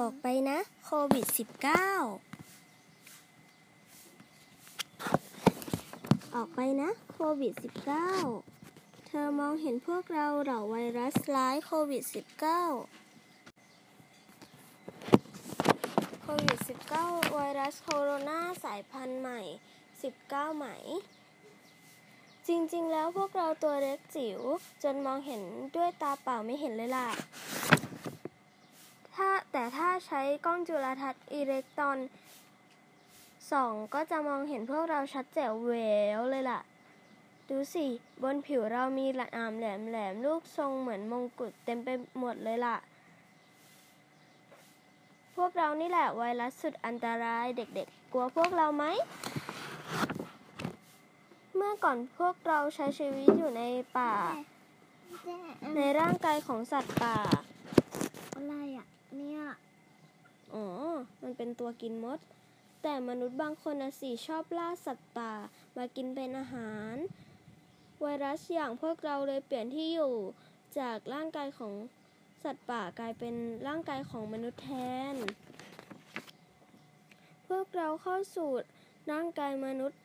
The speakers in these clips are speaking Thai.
ออกไปนะ โควิด -19 ออกไปนะ โควิด -19 เธอมองเห็นพวกเราเหล่าไวรัสร้ายโควิด -19 โควิด -19 ไวรัสโคโรนาสายพันธุ์ใหม่ 19 ไหมจริงๆ แล้วพวกเราตัวเล็กจิ๋ว จนมองเห็นด้วยตาเปล่าไม่เห็นเลยล่ะ ถ้าแต่ถ้าใช้กล้องจุลทรรศน์อิเล็กตรอนส่องก็จะมองเห็นพวกเราชัดแจ๋วแหววเลยล่ะ ดูสิ บนผิวเรามีหลามแหลมแหลมลูกทรงเหมือนมงกุฎเต็มไปหมดเลยล่ะ พวกเรานี่แหละไวรัสสุดอันตรายเด็กๆ กลัวพวกเราไหม เมื่อก่อนพวกเราใช้ชีวิตอยู่ในป่า ในร่างกายของสัตว์ป่า อะไรอะ เนี่ย อ๋อ มัน เป็นตัวกินมด แต่มนุษย์บางคนนะสิชอบล่าสัตว์ป่ามากินเป็นอาหาร ไวรัสอย่างพวกเราเลยเปลี่ยนที่อยู่จากร่างกายของสัตว์ป่ากลายเป็นร่างกายของมนุษย์แทน พวกเราเข้าสู่ร่างกายมนุษย์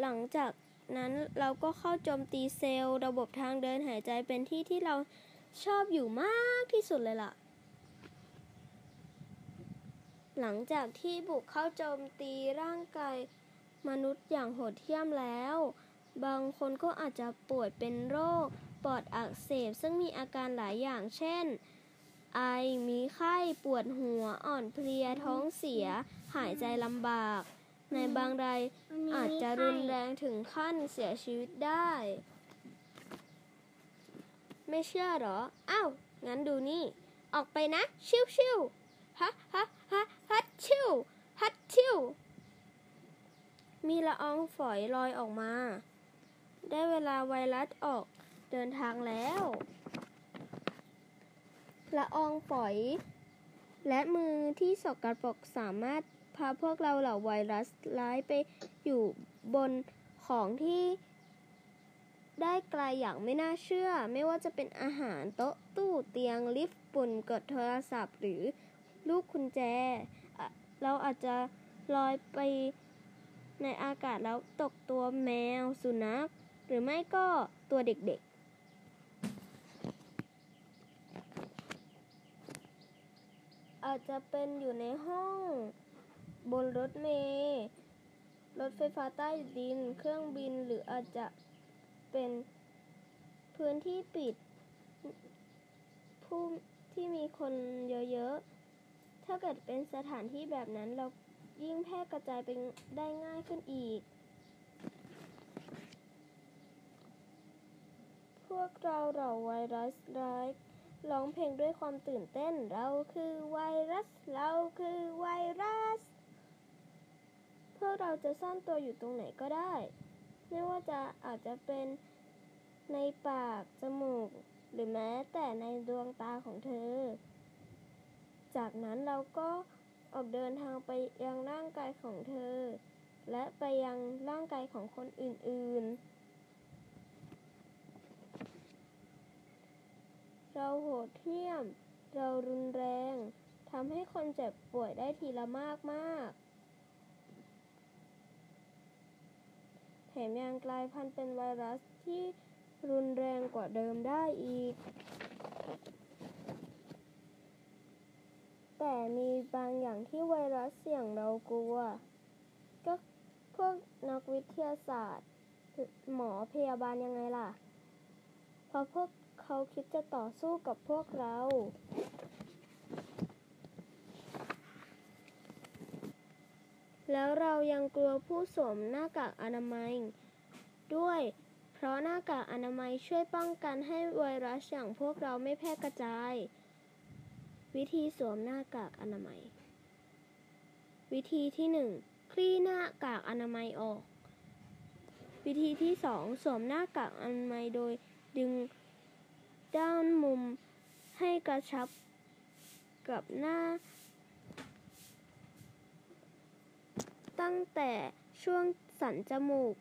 หลังจากนั้นเราก็เข้าโจมตีเซลล์ ระบบทางเดินหายใจเป็นที่ที่เราชอบอยู่มากที่สุดเลยล่ะ หลังจากที่บุกเข้าโจมตีร่างกายมนุษย์อย่างโหดเหี้ยมแล้ว บางคนก็อาจจะป่วยเป็นโรค ปอดอักเสบซึ่งมีอาการหลายอย่างเช่น ไอ มีไข้ ปวดหัว อ่อนเพลีย ท้องเสีย หายใจลำบาก ในบางรายอาจจะรุนแรงถึงขั้นเสียชีวิตได้ ไม่เชื่อหรอ อ้าว งั้นดูนี่ ออกไปนะ ชิวชิวฮะฮะฮะฮัดชิวฮัดชิวมีละอองฝอยลอยออกมา ได้เวลาไวรัสออกเดินทางแล้ว ละอองฝอย และมือที่สกปรกสามารถพาพวกเราเหล่าไวรัสร้ายไปอยู่บนของที่ ได้ไกลอย่างไม่น่าเชื่อ ไม่ว่าจะเป็นอาหารโต๊ะตู้เตียงลิฟต์ปุ่นกดโทรศัพท์หรือ ลูกกุญแจ เราอาจจะลอยไปในอากาศแล้วตกตัวแมวสุนัข หรือไม่ก็ตัวเด็กๆอาจจะเป็นอยู่ในห้อง บนรถเมล์รถไฟฟ้าใต้ดิน เครื่องบินหรืออาจจะเป็นพื้นที่ปิด ผู้ที่มีคนเยอะๆาเกิดเป็นสถานที่แบบนั้นเรายิ่งแพร่กระจายไปได้ง่ายขึ้นอีก พวกเราเหล่าไวรัสร้ายร้องเพลงด้วยความตื่นเต้น เราคือไวรัส เราคือไวรัส พวกเราจะซ่อนตัวอยู่ตรงไหนก็ได้ ไม่ว่าจะอาจจะเป็นในปาก จมูก หรือแม้แต่ในดวงตาของเธอ จากนั้นเราก็ออกเดินทางไปยังร่างกายของเธอ และไปยังร่างกายของคนอื่นๆ เราโหดเหี้ยม เรารุนแรงทำให้คนเจ็บป่วยได้ทีละมากมากๆแถมยังกลายพันธุ์เป็นไวรัสที่รุนแรงกว่าเดิมได้อีก แต่มีบางอย่างที่ไวรัสเสี่ยงเรากลัว ก็พวกนักวิทยาศาสตร์ หมอพยาบาลยังไงล่ะ เพราะพวกเขาคิดจะต่อสู้กับพวกเรา แล้วเรายังกลัวผู้สวมหน้ากากอนามัย ด้วย เพราะหน้ากากอนามัยช่วยป้องกันให้ไวรัสอย่างพวกเราไม่แพร่กระจาย วิธีสวมหน้ากากอนามัย วิธีที่หนึ่งคลี่หน้ากากอนามัยออก วิธีที่สองสวมหน้ากากอนามัยโดยดึงด้านมุมให้กระชับกับหน้า ตั้งแต่ช่วงสันจมูก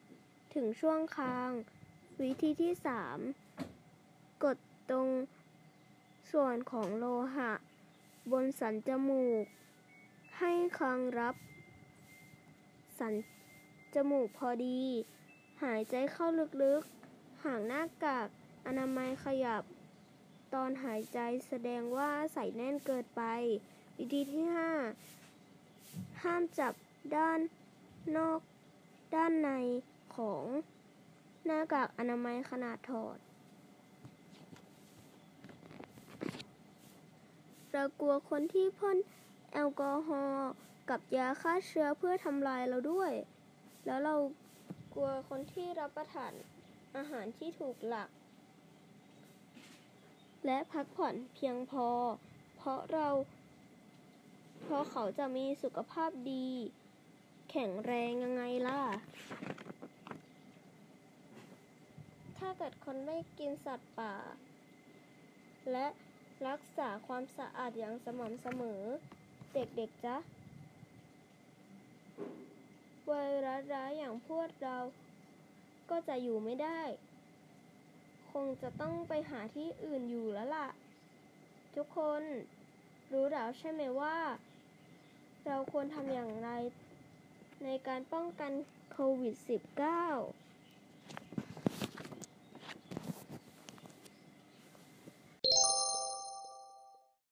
ถึงช่วงคาง วิธีที่สามกดตรงส่วนของโลหะ บนสันจมูก ให้คางรับ สันจมูกพอดี หายใจเข้าลึกๆ ห่ากหน้ากาก อนามัยขยับ ตอนหายใจแสดงว่าใส่แน่นเกินไป วิธีที่ 5 ห้ามจับด้านนอกด้านในของหน้ากากอนามัยขนาดถอด เรากลัวคนที่พ่นแอลกอฮอล์กับยาฆ่าเชื้อเพื่อทำลายเราด้วย แล้วเรากลัวคนที่รับประทานอาหารที่ถูกหลัก และพักผ่อนเพียงพอ เพราะเราเพราะเขาจะมีสุขภาพดี แข็งแรงยังไงล่ะ ถ้าเกิดคนไม่กินสัตว์ป่า และ รักษาความสะอาดอย่างสม่ำเสมอ เด็กๆจ๊ะไวรัสร้ายอย่างพวกเรา ก็จะอยู่ไม่ได้ คงจะต้องไปหาที่อื่นอยู่แล้วล่ะ ทุกคนรู้แล้วใช่ไหมว่า เราควรทำอย่างไรในการป้องกันโควิด -19